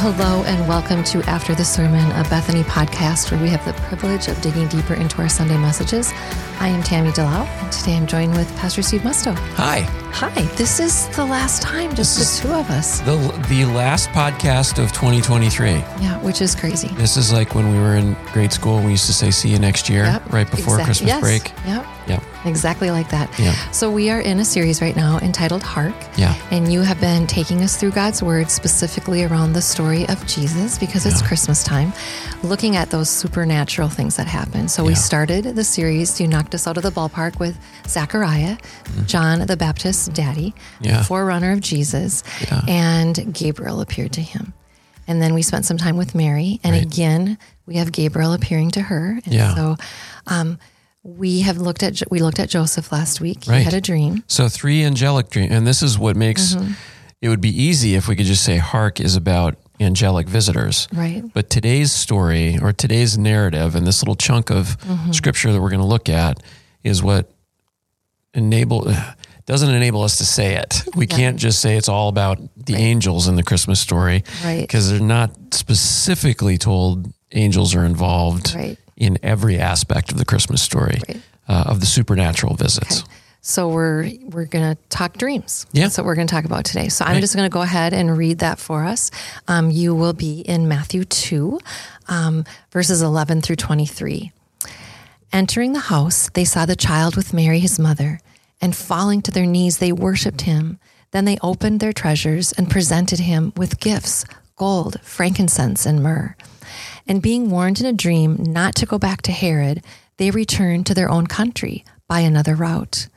hello, and welcome to After the Sermon, a Bethany podcast where we have the privilege of digging deeper into our Sunday messages. I am Tami Delau, and today I'm joined with Pastor Steve Musto. Hi. Hi, this is the last time, just This the two of us. The the last podcast of 2023. Yeah, which is crazy. This is like when we were in grade school. We used to say "see you next year" Yep, right before exact- Christmas yes, break. Yep, Yep. exactly like that. Yeah. So we are in a series right now entitled Hark. Yeah. And you have been taking us through God's Word, specifically around the story of Jesus, because it's Yeah. Christmas time, looking at those supernatural things that happen. So we started the series. You knocked us out of the ballpark with Zechariah, mm-hmm. John the Daddy. Yeah. forerunner of Jesus, Yeah. and Gabriel appeared to him. And then we spent some time with Mary, and Right. again we have Gabriel appearing to her. And Yeah. So um, we have looked at we looked at Joseph last week. He had a dream. So three angelic dreams, and this is what makes Mm-hmm. it would be easy if we could just say "Hark" is about angelic visitors. Right. But today's story or today's narrative and this little chunk of Mm-hmm. scripture that we're going to look at is what enable doesn't enable us to say it. We Yeah. can't just say it's all about the angels in the Christmas story Right. because they're not specifically told angels are involved Right. in every aspect of the Christmas story Right. uh, of the supernatural visits. So we're we're gonna talk dreams. Yeah. That's what we're gonna talk about today. So I'm Right. just gonna go ahead and read that for us. Um, you will be in Matthew two, um, verses 11 through 23. Entering the house, they saw the child with Mary, his mother, and falling to their knees, they worshipped him. Then they opened their treasures and presented him with gifts gold, frankincense, and myrrh. And being warned in a dream not to go back to Herod, they returned to their own country by another route.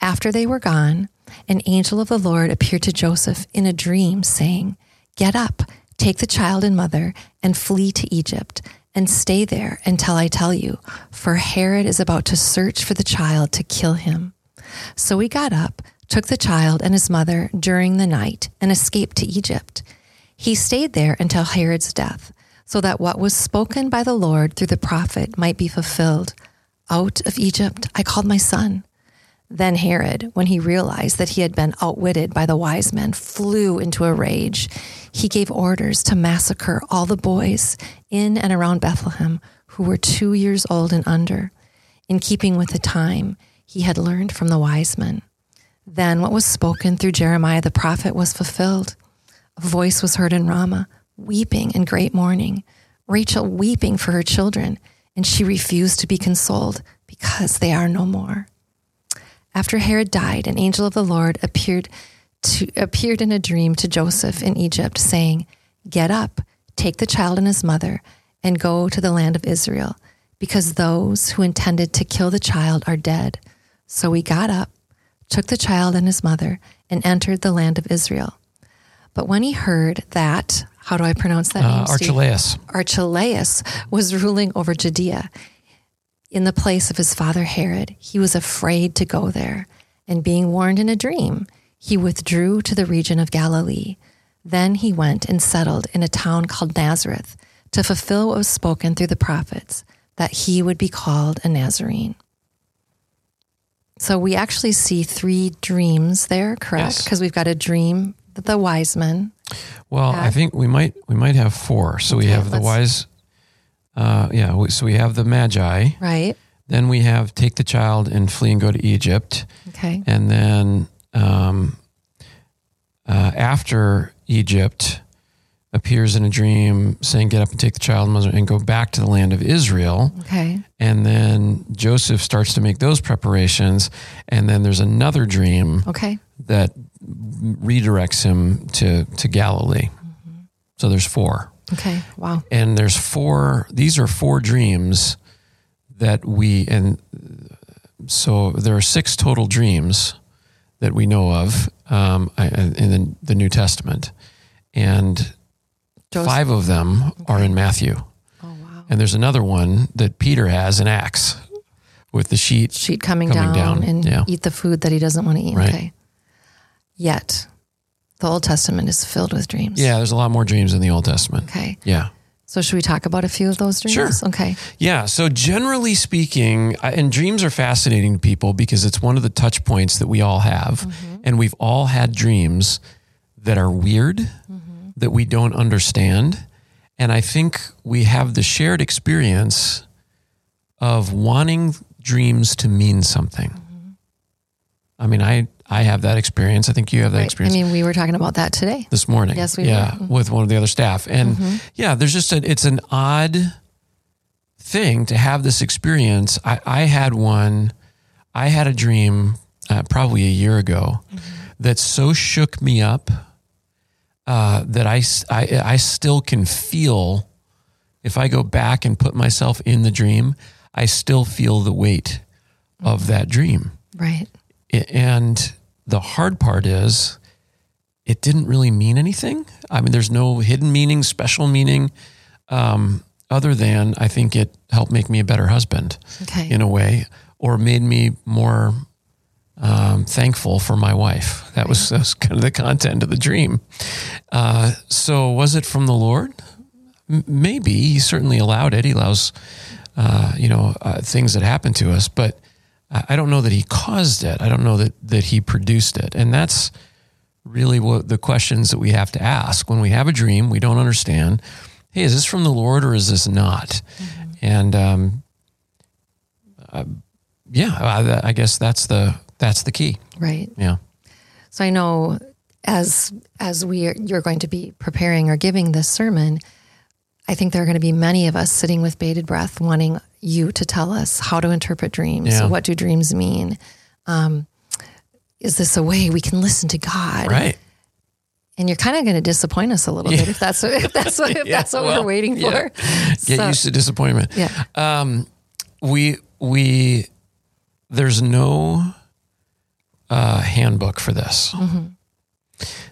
After they were gone, an angel of the Lord appeared to Joseph in a dream, saying, Get up, take the child and mother, and flee to Egypt, and stay there until I tell you, for Herod is about to search for the child to kill him. So he got up, took the child and his mother during the night, and escaped to Egypt. He stayed there until Herod's death, so that what was spoken by the Lord through the prophet might be fulfilled. Out of Egypt I called my son. Then Herod, when he realized that he had been outwitted by the wise men, flew into a rage. He gave orders to massacre all the boys in and around Bethlehem who were two years old and under, in keeping with the time he had learned from the wise men. Then what was spoken through Jeremiah the prophet was fulfilled. A voice was heard in Ramah, weeping in great mourning, Rachel weeping for her children, and she refused to be consoled because they are no more. After Herod died, an angel of the Lord appeared to appeared in a dream to Joseph in Egypt, saying, Get up, take the child and his mother, and go to the land of Israel, because those who intended to kill the child are dead. So he got up, took the child and his mother, and entered the land of Israel. But when he heard that, how do I pronounce that Uh, name? Steve? Archelaus. Archelaus was ruling over Judea in the place of his father Herod. He was afraid to go there, and being warned in a dream, he withdrew to the region of Galilee. Then he went and settled in a town called Nazareth to fulfill what was spoken through the prophets that he would be called a Nazarene. So we actually see three dreams there, correct? Yes. Because we've got a dream the wise men, Well, I think we might we might have four. So we have the wise. Uh, yeah. So we have the magi. right? Then we have take the child and flee and go to Egypt. Okay. And then um, uh, after Egypt appears in a dream saying, Get up and take the child and mother and go back to the land of Israel. Okay. And then Joseph starts to make those preparations. And then there's another dream Okay. that redirects him to, to Galilee. So there's four. Okay. Wow. And there's four, these are four dreams that we, and so there are six total dreams that we know of um, in the, the New Testament. And Joseph- five of them are in Matthew. Oh wow. And there's another one that Peter has in Acts with the sheet. Sheet coming, Coming down, down, and yeah. eat the food that he doesn't want to eat. Right. Okay. Yet, the Old Testament is filled with dreams. Yeah, there's a lot more dreams in the Old Testament. Okay. Yeah. So should we talk about a few of those dreams? Sure. Okay. Yeah. So generally speaking, and dreams are fascinating to people because it's one of the touch points that we all have, mm-hmm. and we've all had dreams that are weird, mm-hmm. That we don't understand. And I think we have the shared experience of wanting dreams to mean something. I mean, I, I have that experience. I think you have that Right. I experience mean, we were talking about that today. this morning. Yes, we yeah, were. Mhm. with one of the other staff, and Mm-hmm. yeah, there's just a it's an odd thing to have this experience. I, I had one. I had a dream uh, probably a year ago Mm-hmm. that so shook me up uh, that I still can feel if I go back and put myself in the dream, I still feel the weight of that dream. Right. I- And the hard part is it didn't really mean anything. I mean, there's no hidden meaning, special meaning, um, other than I think it helped make me a better husband Okay. in a way, or made me more um, thankful for my wife. That was, that was kind of the content of the dream. Uh, so, was it from the Lord? M- maybe he certainly allowed it. He allows, uh, you know, uh, things that happen to us, but I don't know that he caused it. I don't know that that he produced it, and that's really what the questions that we have to ask when we have a dream we don't understand. Hey, is this from the Lord or is this not? And um, uh, yeah, I, I guess that's the that's the key. Right. Yeah. So I know as as we are, you're going to be preparing or giving this sermon, I think there are going to be many of us sitting with bated breath, wanting you to tell us how to interpret dreams. Yeah. What do dreams mean? Um, is this a way we can listen to God? Right. And you're kind of going to disappoint us a little Yeah. bit if that's what, if that's what, if Yeah, that's what well, we're waiting for. Get So- used to disappointment. Yeah. Um, we we there's no uh, handbook for this.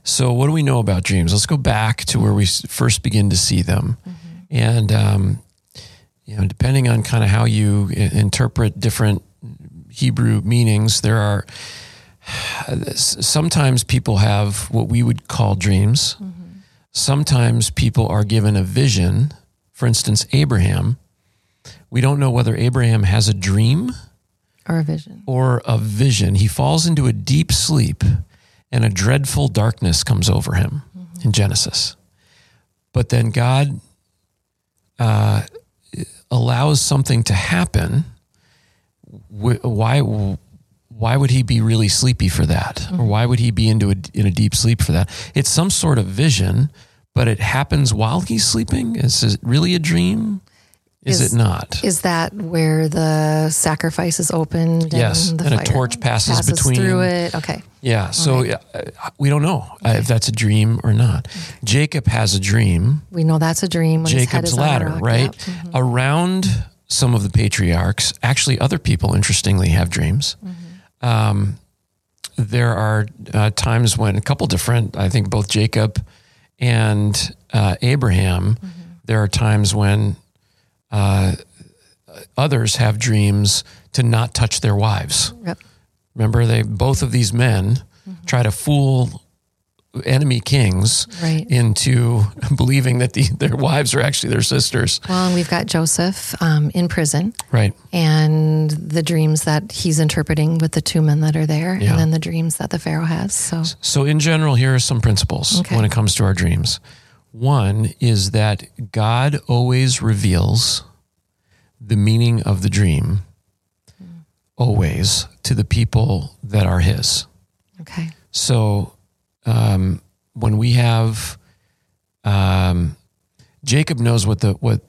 So what do we know about dreams? Let's go back to where we first begin to see them, and um, you know, depending on kind of how you interpret different Hebrew meanings, there are sometimes people have what we would call dreams. Sometimes people are given a vision. For instance, Abraham. We don't know whether Abraham has a dream Or a vision. or a vision. He falls into a deep sleep and a dreadful darkness comes over him in Genesis. But then God uh, allows something to happen. Why? Why would he be really sleepy for that, or why would he be into a, in a deep sleep for that? It's some sort of vision, but it happens while he's sleeping. Is it really a dream? Is, Is- it not? Is that where the sacrifice is opened? Yes, and, the and a torch passes between- through it. Okay. Yeah. So right. uh, we don't know uh, if that's a dream or not. Jacob has a dream. We know that's a dream. When his head Jacob's is on a ladder, right? Yep. Mhm. Around some of the patriarchs, actually, other people, interestingly, have dreams. Mm-hmm. Um, there are uh, times when a couple different, I think both Jacob and uh, Abraham, Mm-hmm. there are times when uh, others have dreams to not touch their wives. Yep. Remember, they both of these men Mm-hmm. try to fool enemy kings Right. into believing that the, their wives are actually their sisters. Well, and we've got Joseph um, in prison Right. and the dreams that he's interpreting with the two men that are there, Yeah. and then the dreams that the Pharaoh has. So, So, in general, here are some principles Okay. when it comes to our dreams. One is that God always reveals the meaning of the dream, always, to the people that are His. okay. So um, when we have um, Jacob knows what the what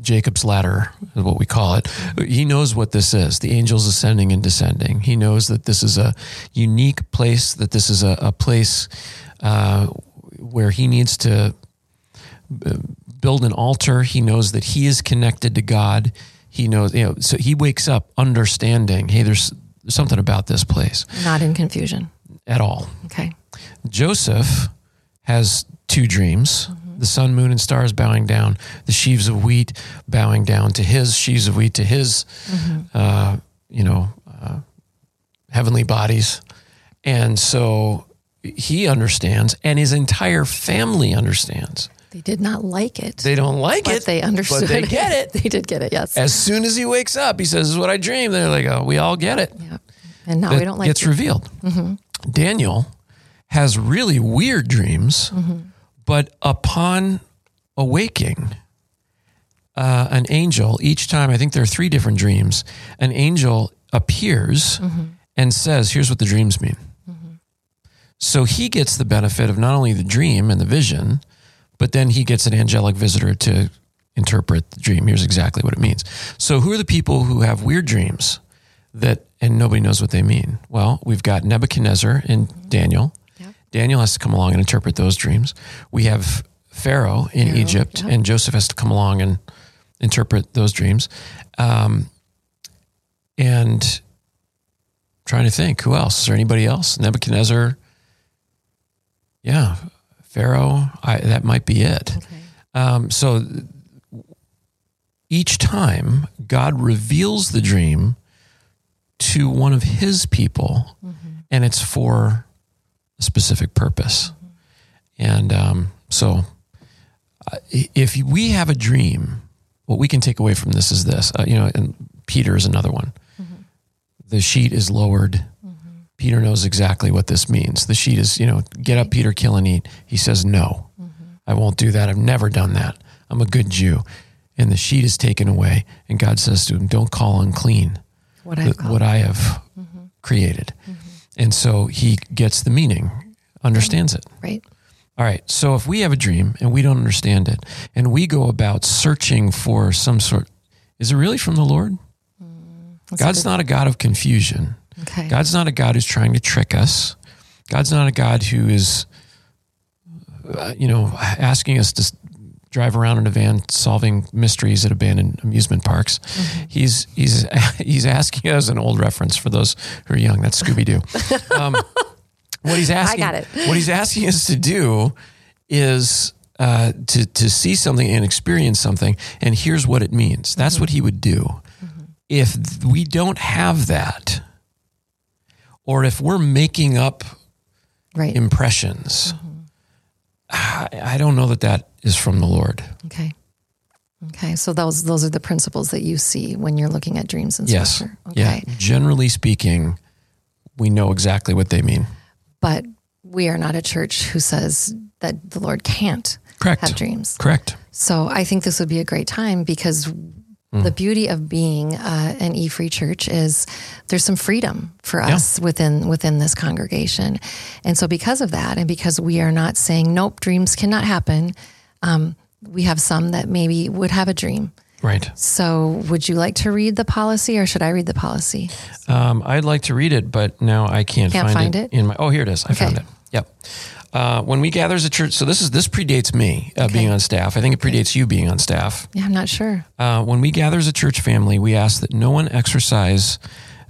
Jacob's ladder is what we call it. He knows what this is. The angels ascending and descending. He knows that this is a unique place. That this is a, a place uh, where he needs to uh, build an altar. He knows that he is connected to God. He knows, you know, so he wakes up understanding. Hey, there's something about this place Not in confusion. at all. Okay. Joseph has two dreams the sun, moon, and stars bowing down, the sheaves of wheat bowing down to his sheaves of wheat, to his, uh, you know, uh, heavenly bodies. And so he understands, and his entire family understands. They did not like it, They don't like but it, they understood but they get it. they did get it, yes. As soon as he wakes up, he says, "This is what I dreamed." They're like, "Oh, we all get it." Yeah. And now that we don't like gets it. revealed. Mm-hmm. Daniel has really weird dreams mm-hmm. But upon awaking, uh, an angel, each time, I think there are three different dreams, an angel appears mm-hmm. and says, Here's what the dreams mean. So he gets the benefit of not only the dream and the vision, but then he gets an angelic visitor to interpret the dream. Here's exactly what it means. So, who are the people who have weird dreams that, and nobody knows what they mean? Well, we've got Nebuchadnezzar and Daniel. Yep. Daniel has to come along and interpret those dreams. We have Pharaoh in Pharaoh, Egypt, yep. and Joseph has to come along and interpret those dreams. Um, and trying to think, who else? Is there anybody else? Nebuchadnezzar. Yeah, Pharaoh. I, that might be it. Okay. Um, so each time God reveals the dream to one of his people, and it's for a specific purpose. And um, so uh, if we have a dream, what we can take away from this is this, uh, you know, and Peter is another one. The sheet is lowered. Peter knows exactly what this means. The sheet is, you know, get up, Peter, kill and eat. He says, no, mm-hmm. I won't do that. I've never done that. I'm a good Jew. And the sheet is taken away. And God says to him, don't call unclean What th- what I have mm-hmm. created. Mm-hmm. And so he gets the meaning, understands it. right. All right. So if we have a dream and we don't understand it, and we go about searching for some sort, is it really from the Lord? Mm, a God's good- not a God of confusion. Okay. God's not a God who's trying to trick us. God's not a God who is, uh, you know, asking us to drive around in a van solving mysteries at abandoned amusement parks. Mm-hmm. He's he's he's asking us an old reference for those who are young. That's Scooby Doo. Um, what he's asking, I got it. what he's asking us to do is uh, to to see something and experience something, and here's what it means. That's what he would do. If th- we don't have that, or if we're making up right. impressions, mm-hmm. I, I don't know that that is from the Lord. Okay. Okay. So those those are the principles that you see when you're looking at dreams and Yes. scripture. Yeah. Generally speaking, we know exactly what they mean. But we are not a church who says that the Lord can't Correct. have dreams. Correct. So I think this would be a great time because the beauty of being uh, an E Free Church is there's some freedom for us within within this congregation, and so because of that, and because we are not saying nope, dreams cannot happen, um, we have some that maybe would have a dream. Right. So would you like to read the policy, or should I read the policy? Um, I'd like to read it, but now I can't, Can't find, find it, it? in my. Oh, here it is. I Okay. found it. Yep. Uh, when we gather as a church, so this is this predates me uh, being on staff. I think it predates you being on staff. Yeah, I'm not sure. Uh, when we gather as a church family, we ask that no one exercise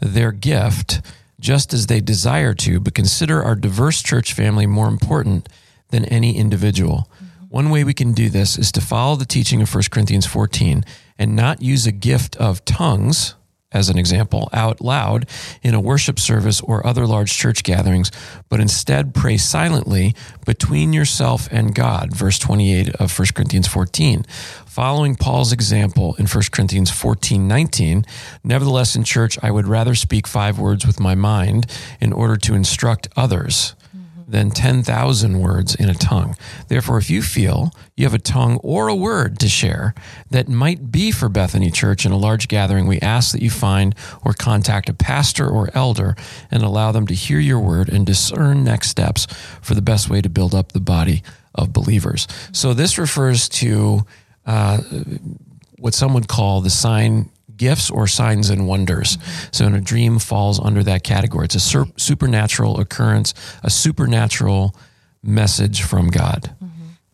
their gift just as they desire to, but consider our diverse church family more important than any individual. One way we can do this is to follow the teaching of 1 Corinthians 14 and not use a gift of tongues, as an example, out loud in a worship service or other large church gatherings, but instead pray silently between yourself and God. Verse 28 of 1 Corinthians 14. Following Paul's example in 1 Corinthians 14 19, nevertheless, in church, I would rather speak five words with my mind in order to instruct others than 10,000 words in a tongue. Therefore, if you feel you have a tongue or a word to share that might be for Bethany Church in a large gathering, we ask that you find or contact a pastor or elder and allow them to hear your word and discern next steps for the best way to build up the body of believers. So, this refers to uh, what some would call the sign gifts or signs and wonders. So, in a dream falls under that category. It's a sur- supernatural occurrence, a supernatural message from God.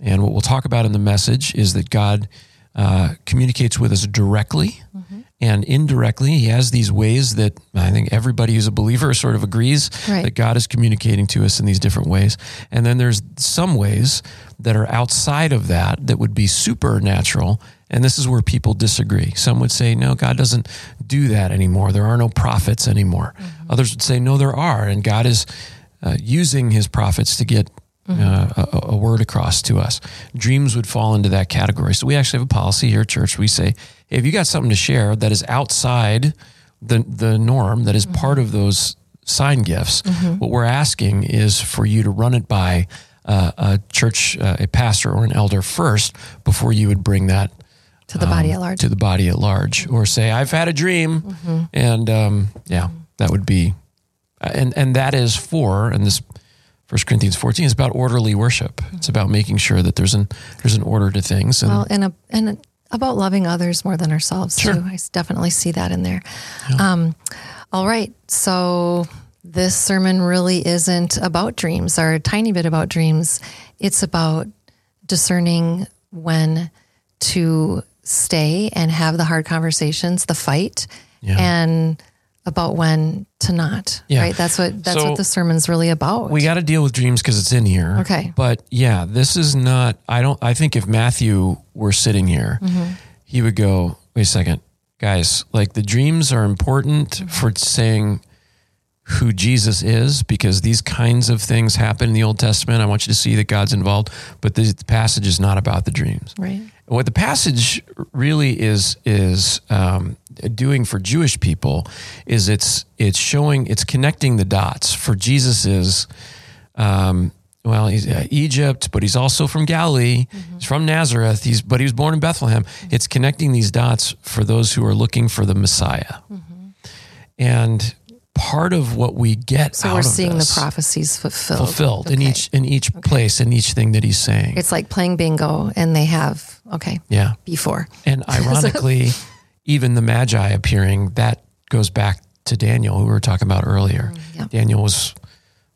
And what we'll talk about in the message is that God uh, communicates with us directly and indirectly. He has these ways that I think everybody who's a believer sort of agrees Right. that God is communicating to us in these different ways. And then there's some ways that are outside of that that would be supernatural. And this is where people disagree. Some would say, no, God doesn't do that anymore. There are no prophets anymore. Others would say, no, there are. And God is uh, using his prophets to get uh, a, a word across to us. Dreams would fall into that category. So we actually have a policy here at church. We say, hey, if you got something to share that is outside the, the norm, that is part of those sign gifts, what we're asking is for you to run it by uh, a church, uh, a pastor or an elder first before you would bring that to the body at large. to the body at large, or say, "I've had a dream," Mm-hmm. and um, yeah, that would be, and and that is for and this. First Corinthians 14 is about orderly worship. It's about making sure that there's an there's an order to things. And Well, and a, and about loving others more than ourselves Sure. too. I definitely see that in there. Um, all right, so this sermon really isn't about dreams, or a tiny bit about dreams. It's about discerning when to stay and have the hard conversations, the fight, Yeah. and about when to not. Yeah. Right. That's what that's So- what the sermon's really about. we got to deal with dreams because it's in here. Okay. But yeah, this is not. I don't. I think if Matthew were sitting here, Mm-hmm. he would go, "Wait a second, guys. Like the dreams are important Mm-hmm. for saying who Jesus is because these kinds of things happen in the Old Testament. I want you to see that God's involved, but the passage is not about the dreams. right. What the passage really is is um, doing for Jewish people is it's it's showing it's connecting the dots. For Jesus is um, well, he's uh, Egypt, but he's also from Galilee. He's from Nazareth. He's but he was born in Bethlehem. It's connecting these dots for those who are looking for the Messiah. And part of what we get So we're seeing the prophecies fulfilled. fulfilled in each in each place in each thing that he's saying. It's like playing bingo, and they have okay yeah. before. And ironically, even the Magi appearing, that goes back to Daniel, who we were talking about earlier. Mm, yeah. Daniel was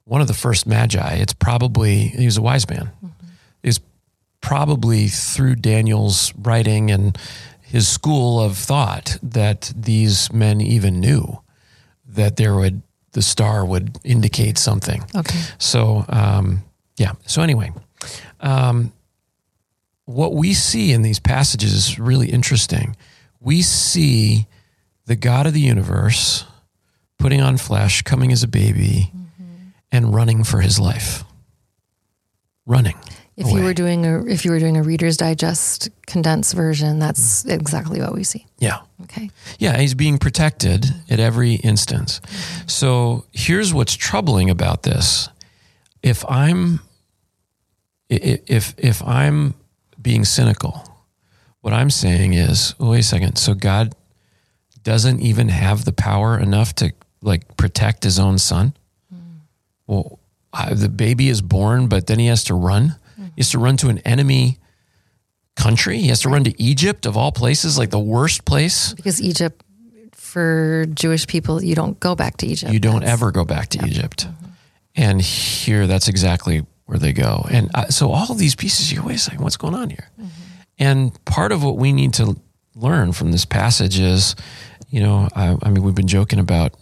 one of the first Magi. It's probably, he was a wise man. Mm-hmm. It's probably through Daniel's writing and his school of thought that these men even knew that there would, the star would indicate something. Okay. So, um, yeah. So, anyway, um, what we see in these passages is really interesting. We see the God of the universe putting on flesh, coming as a baby, and running for his life. Running. If you were doing a if you were doing a Reader's Digest condensed version, that's mm-hmm. exactly what we see. Yeah. Okay. Yeah, he's being protected at every instance. So here's what's troubling about this. If I'm if if I'm being cynical, what I'm saying is, oh, wait a second. So God doesn't even have the power enough to like protect his own son. Mm. Well, I, the baby is born, but then he has to run. He has to run to an enemy country. He has to run to Egypt of all places, like the worst place. Because Egypt for Jewish people, you don't go back to Egypt. You don't That's- ever go back to Egypt. Mm-hmm. And here, that's exactly where they go. And uh, so all of these pieces, you wait a second, what's going on here? Mm-hmm. And part of what we need to learn from this passage is, you know, I, I mean, we've been joking about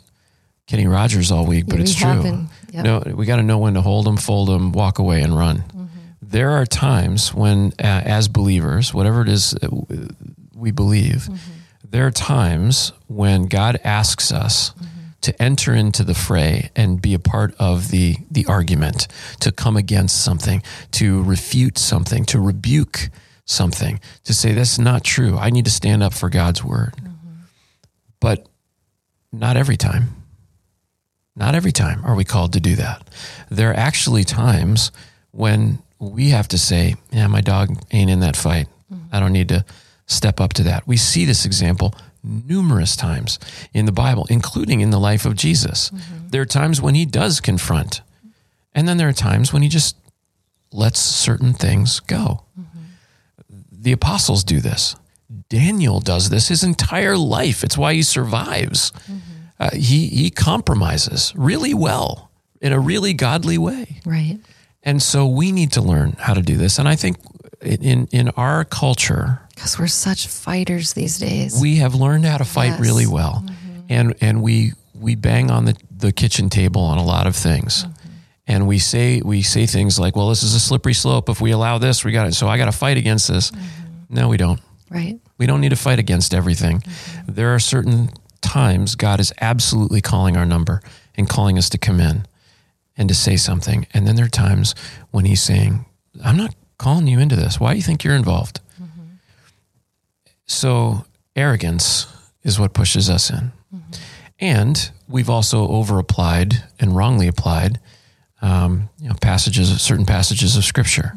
Kenny Rogers all week, but We it's true. yep. No, we got to know when to hold them, fold them, walk away, and run. Mm-hmm. There are times when, uh, as believers, whatever it is we believe, mm-hmm. there are times when God asks us mm-hmm. to enter into the fray and be a part of the the argument, to come against something, to refute something, to rebuke something, to say that's not true. I need to stand up for God's word. Mm-hmm. But not every time. Not every time are we called to do that. There are actually times when we have to say, Yeah, my dog ain't in that fight. I don't need to step up to that. We see this example numerous times in the Bible, including in the life of Jesus. Mm-hmm. There are times when he does confront, and then there are times when he just lets certain things go. Mm-hmm. The apostles do this. Daniel does this his entire life. It's why he survives. Mm-hmm. Uh, he he compromises really well in a really godly way. Right. And so we need to learn how to do this. And I think in in our culture, Because we're such fighters these days. we have learned how to fight Yes. really well. Mm-hmm. And and we we bang on the, the kitchen table on a lot of things. Mm-hmm. And we say we say things like, well, this is a slippery slope. If we allow this, we got it. So I got to fight against this. Mm-hmm. No, we don't. right. We don't need to fight against everything. There are certain times God is absolutely calling our number and calling us to come in and to say something. And then there are times when He's saying, I'm not calling you into this. Why do you think you're involved? So, arrogance is what pushes us in. And we've also over applied and wrongly applied um, you know, passages, certain passages of Scripture,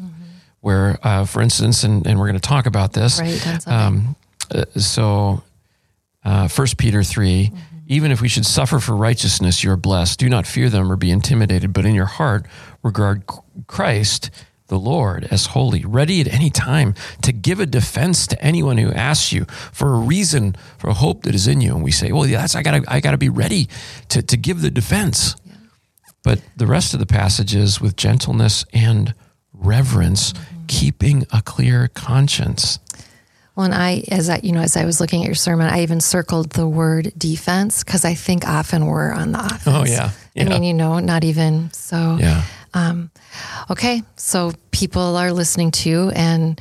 where, uh, for instance, and, and we're going to talk about this. Right. Um, uh, so, uh, 1 Peter 3 even if we should suffer for righteousness, you are blessed. Do not fear them or be intimidated, but in your heart, regard Christ, the Lord, as holy, ready at any time to give a defense to anyone who asks you for a reason, for a hope that is in you. And we say, well, that's, I gotta, I gotta be ready to, to give the defense. But the rest of the passage is with gentleness and reverence, mm-hmm. keeping a clear conscience. Well, and I, as I, you know, as I was looking at your sermon, I even circled the word defense because I think often we're on the offense. Oh, yeah. I mean, you know, not even so. Yeah. Okay, so people are listening to, and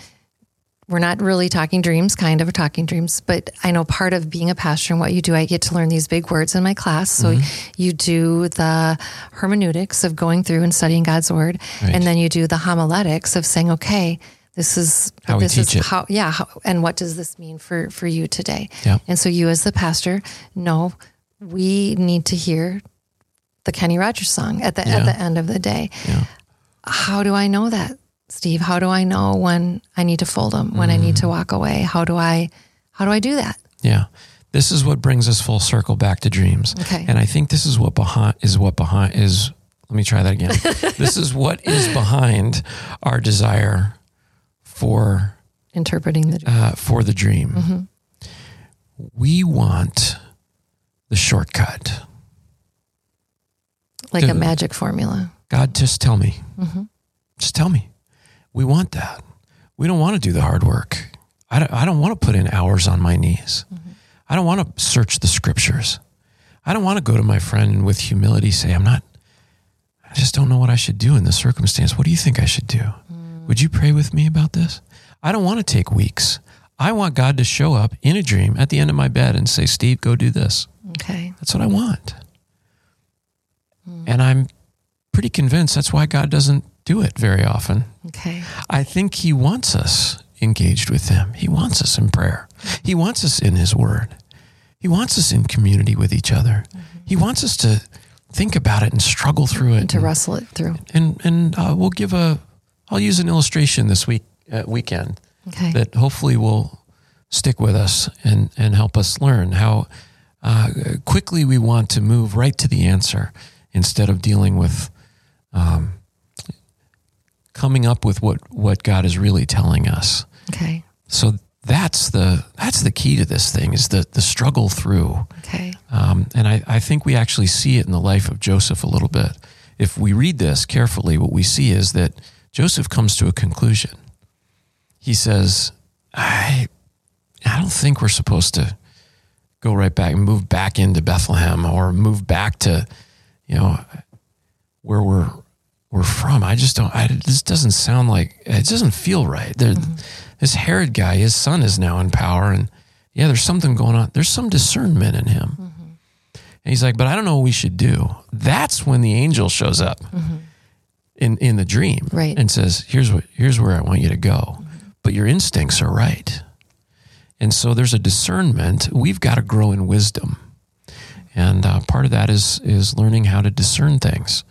we're not really talking dreams, kind of talking dreams, but I know part of being a pastor and what you do, I get to learn these big words in my class. So Mm-hmm. you do the hermeneutics of going through and studying God's word, Right. and then you do the homiletics of saying, okay, this is How we teach is it. how yeah, how, and what does this mean for for you today? Yeah. And so you as the pastor, know we need to hear the Kenny Rogers song at the Yeah. at the end of the day Yeah. how do I know that, Steve? How do I know when I need to fold them, when I need mm-hmm. to walk away? How do I, how do I do that? Yeah. This is what brings us full circle back to dreams. Okay. And I think this is what behind is what behind is let me try that again. this is what is behind our desire for Interpreting the dream. uh, for the dream. Mm-hmm. We want the shortcut. like a magic formula. God, just tell me. Mm-hmm. Just tell me. We want that. We don't want to do the hard work. I don't, I don't want to put in hours on my knees. Mm-hmm. I don't want to search the scriptures. I don't want to go to my friend and with humility say, I'm not, I just don't know what I should do in this circumstance. What do you think I should do? Would you pray with me about this? I don't want to take weeks. I want God to show up in a dream at the end of my bed and say, Steve, go do this. Okay. That's what I want. And I'm pretty convinced that's why God doesn't do it very often. Okay. I think He wants us engaged with Him. He wants us in prayer. He wants us in His Word. He wants us in community with each other. He wants us to think about it and struggle through it. And to and- wrestle it through. and and uh, we'll give a. I'll use an illustration this week uh, weekend Okay. that hopefully will stick with us and, and help us learn how uh, quickly we want to move right to the answer instead of dealing with um, coming up with what, what God is really telling us. okay. So that's the that's the key to this thing is the the struggle through. Okay. Um, and I, I think we actually see it in the life of Joseph a little bit. If we read this carefully, what we see is that Joseph comes to a conclusion. He says, I, I don't think we're supposed to go right back and move back into Bethlehem or move back to, you know, where we're we're from. I just don't. I, this doesn't sound like it doesn't feel right. There, mm-hmm. This Herod guy, his son is now in power, and yeah, there's something going on. There's some discernment in him. Mm-hmm. And he's like, but I don't know what we should do. That's when the angel shows up mm-hmm. In, in the dream Right. and says, here's what, here's where I want you to go. But your instincts are right. And so there's a discernment. We've got to grow in wisdom. And uh, part of that is, is learning how to discern things.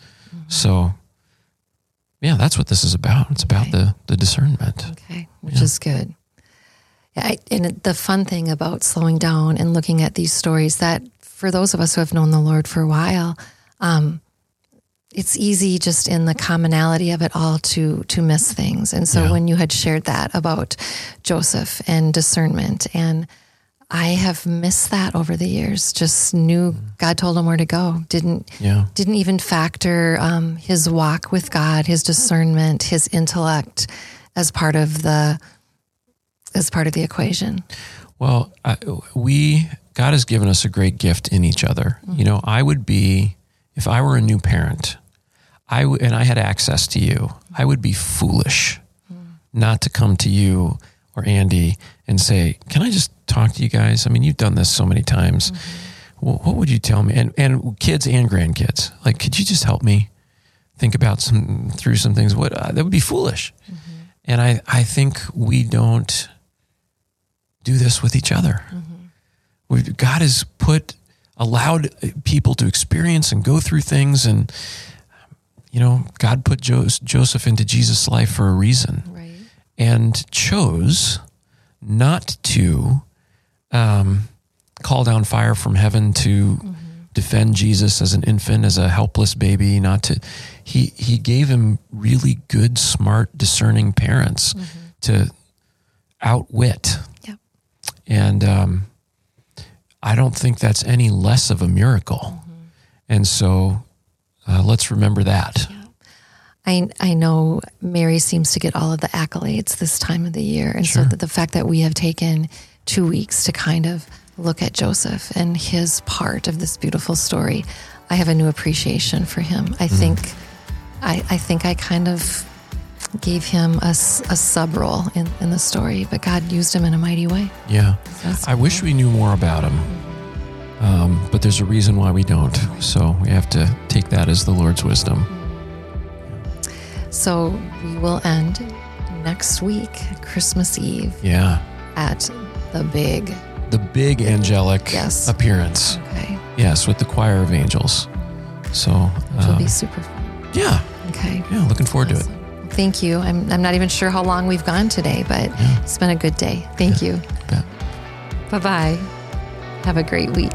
So yeah, that's what this is about. It's about Okay. the, the discernment. Okay. Which is good. Yeah, I, and the fun thing about slowing down and looking at these stories that for those of us who have known the Lord for a while, um, it's easy just in the commonality of it all to to miss things. And so Yeah. when you had shared that about Joseph and discernment and I have missed that over the years. Just knew God told him where to go. Didn't Yeah. didn't even factor um, his walk with God, his discernment, his intellect as part of the as part of the equation. Well, I, we God has given us a great gift in each other. You know, I would be if I were a new parent, I w- and I had access to you, I would be foolish hmm. not to come to you or Andy and say, "Can I just talk to you guys?" I mean, you've done this so many times. Hmm. Well, what would you tell me? And and kids and grandkids, like, could you just help me think about some through some things? What uh, that would be foolish. Mm-hmm. And I I think we don't do this with each other. Mm-hmm. we God has put allowed people to experience and go through things, and you know, God put jo- Joseph into Jesus' life for a reason Right. and chose not to um, call down fire from heaven to defend Jesus as an infant, as a helpless baby. Not to he he gave him really good, smart, discerning parents to outwit, Yep. and um, I don't think that's any less of a miracle. And so uh, let's remember that. I I know Mary seems to get all of the accolades this time of the year, and Sure. so the, the fact that we have taken two weeks to kind of look at Joseph and his part of this beautiful story, I have a new appreciation for him. I think I, I think I kind of gave him a, a sub role in, in the story, but God used him in a mighty way. Yeah. That's I wish we knew more about him. Um, but there's a reason why we don't. So we have to take that as the Lord's wisdom. So we will end next week, Christmas Eve, Yeah. at the big. The big angelic Yes. appearance. Okay, Yes, with the choir of angels. So, will um, be super fun. yeah. Okay. Yeah. Looking forward to it. Thank you. I'm, I'm not even sure how long we've gone today, but Yeah. it's been a good day. Thank you. Bet. Bye bye. Have a great week.